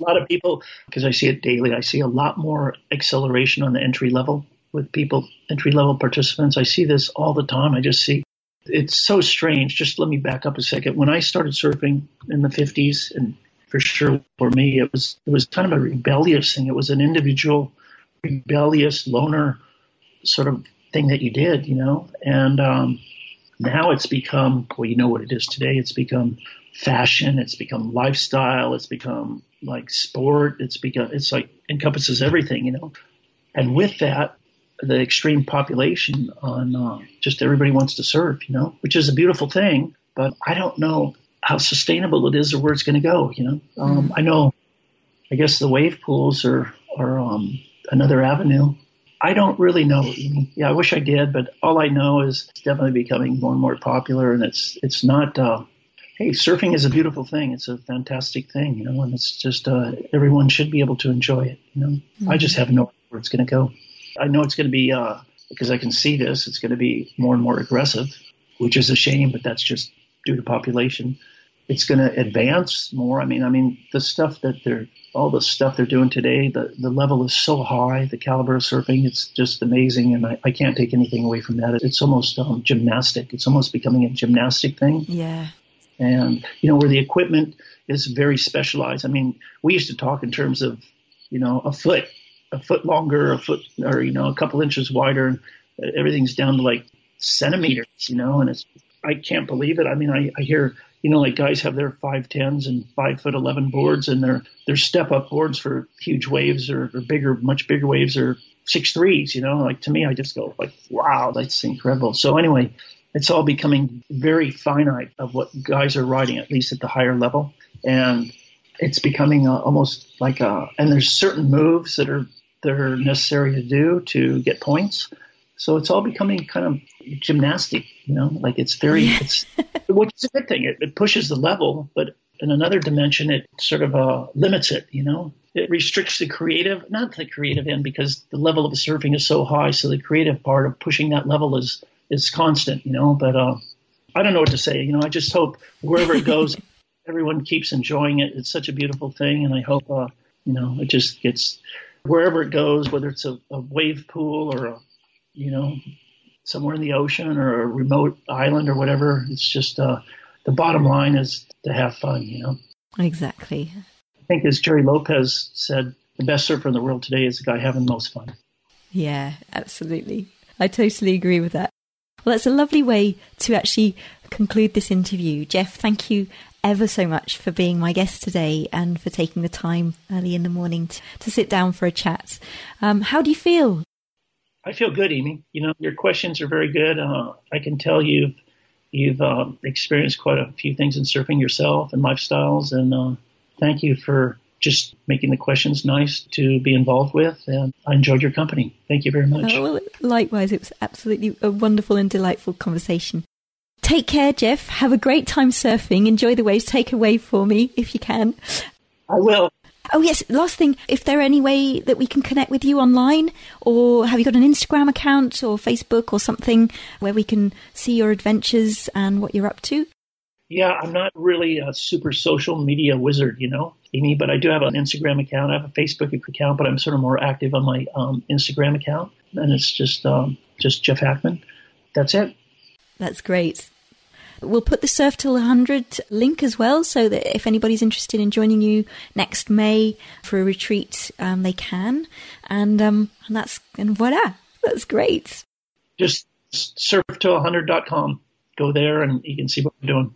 lot of people, because I see it daily, I see a lot more acceleration on the entry level with people, entry level participants. I see this all the time. I just see it's so strange. Just let me back up a second. When I started surfing in the 50s, and for sure for me, it was it was kind of a rebellious thing. It was an individual, rebellious loner sort of thing that you did, you know. And um, now it's become well, you know what it is today. It's become fashion. It's become lifestyle. It's become like sport. It's become it's like encompasses everything, you know. And with that, the extreme population on uh, just everybody wants to surf, you know, which is a beautiful thing. But I don't know how sustainable it is or where it's going to go. You know, um, mm. I know. I guess the wave pools are are um, another avenue. I don't really know. Yeah, I wish I did, but all I know is it's definitely becoming more and more popular, and it's it's not. Uh, hey, surfing is a beautiful thing. It's a fantastic thing, you know, and it's just uh, everyone should be able to enjoy it. You know, mm-hmm. I just have no idea where it's going to go. I know it's going to be uh, because I can see this. It's going to be more and more aggressive, which is a shame, but that's just due to population. It's going to advance more. I mean, I mean the stuff that they're all the stuff they're doing today. The the level is so high. The caliber of surfing, it's just amazing, and I, I can't take anything away from that. It's almost um, gymnastic. It's almost becoming a gymnastic thing. Yeah. And you know where the equipment is very specialized. I mean, we used to talk in terms of you know a foot a foot longer, a foot, or you know, a couple inches wider, and everything's down to like centimeters, you know, and it's I can't believe it. I mean, I, I hear you know like guys have their five tens and five foot eleven boards, and their their step up boards for huge waves or, or bigger, much bigger waves or six threes. You know, like to me, I just go like, wow, that's incredible. So anyway, it's all becoming very finite of what guys are riding, at least at the higher level, and it's becoming a, almost like a. And there's certain moves that are that are necessary to do to get points. So it's all becoming kind of gymnastic, you know, like it's very, it's, which is a good thing. It, it, pushes the level, but in another dimension, it sort of uh, limits it, you know. It restricts the creative, not the creative end, because the level of surfing is so high. So the creative part of pushing that level is is constant, you know. But uh, I don't know what to say. You know, I just hope wherever it goes, everyone keeps enjoying it. It's such a beautiful thing, and I hope, uh, you know, it just gets wherever it goes, whether it's a, a wave pool or a, you know, somewhere in the ocean or a remote island or whatever. It's just uh, the bottom line is to have fun, you know. Exactly. I think, as Gerry Lopez said, the best surfer in the world today is the guy having the most fun. Yeah, absolutely. I totally agree with that. Well, that's a lovely way to actually conclude this interview. Jeff, thank you ever so much for being my guest today and for taking the time early in the morning to, to sit down for a chat. Um, how do you feel? I feel good, Amy. You know, your questions are very good. Uh, I can tell you've you've uh, experienced quite a few things in surfing yourself and lifestyles, and uh, thank you for just making the questions nice to be involved with. And I enjoyed your company. Thank you very much. Oh, well, likewise, it was absolutely a wonderful and delightful conversation. Take care, Jeff. Have a great time surfing. Enjoy the waves. Take a wave for me if you can. I will. Oh, yes. Last thing, if there any way that we can connect with you online, or have you got an Instagram account or Facebook or something where we can see your adventures and what you're up to? Yeah, I'm not really a super social media wizard, you know, Amy, but I do have an Instagram account. I have a Facebook account, but I'm sort of more active on my um, Instagram account, and it's just um, just Jeff Hakman. That's it. That's great. We'll put the Surf Till 100 link as well, so that if anybody's interested in joining you next May for a retreat, um, they can. And um, and that's and voila, that's great. Just surf surftill100.com. Go there, and you can see what we're doing.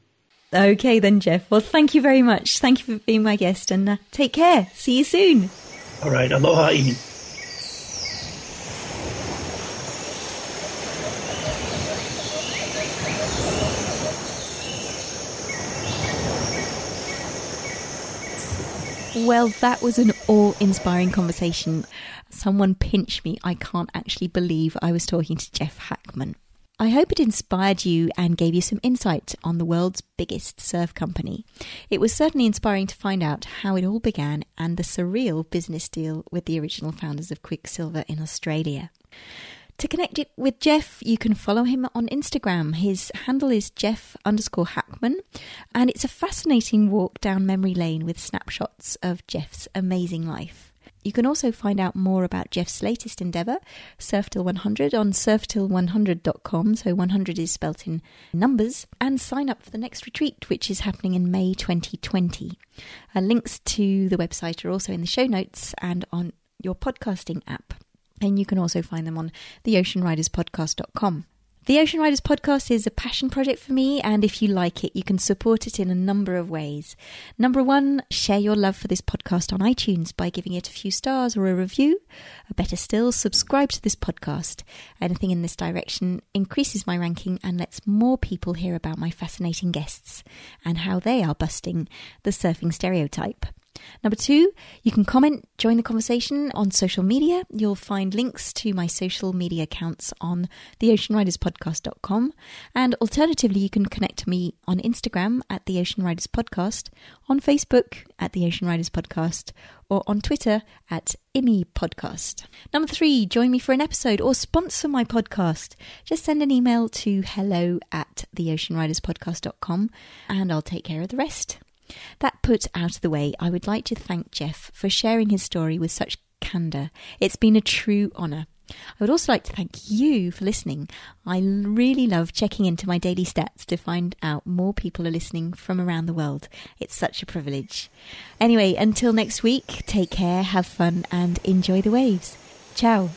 Okay, then, Jeff. Well, thank you very much. Thank you for being my guest and uh, take care. See you soon. All right. Aloha, Amy. Well, that was an awe inspiring conversation. Someone pinch me. I can't actually believe I was talking to Jeff Hakman. I hope it inspired you and gave you some insight on the world's biggest surf company. It was certainly inspiring to find out how it all began and the surreal business deal with the original founders of Quiksilver in Australia. To connect it with Jeff, you can follow him on Instagram. His handle is Jeff underscore Hakman, and it's a fascinating walk down memory lane with snapshots of Jeff's amazing life. You can also find out more about Jeff's latest endeavour, Surftill 100, on surftill100.com. So 100 is spelt in numbers. And sign up for the next retreat, which is happening in May 2020. Uh, links to the website are also in the show notes and on your podcasting app. And you can also find them on theoceanriderspodcast.com. The Ocean Riders podcast is a passion project for me, and if you like it, you can support it in a number of ways. Number one, share your love for this podcast on iTunes by giving it a few stars or a review. Or better still, subscribe to this podcast. Anything in this direction increases my ranking and lets more people hear about my fascinating guests and how they are busting the surfing stereotype. Number two, you can comment, join the conversation on social media. You'll find links to my social media accounts on theoceanriderspodcast.com. And alternatively, you can connect to me on Instagram at the Ocean Riders Podcast, on Facebook at the Ocean Riders Podcast, or on Twitter at IMI Podcast. Number three, join me for an episode or sponsor my podcast. Just send an email to hello at theoceanriderspodcast.com and I'll take care of the rest. That put out of the way, I would like to thank Jeff for sharing his story with such candour. It's been a true honour. I would also like to thank you for listening. I really love checking into my daily stats to find out more people are listening from around the world. It's such a privilege. Anyway, until next week, take care, have fun, and enjoy the waves. Ciao.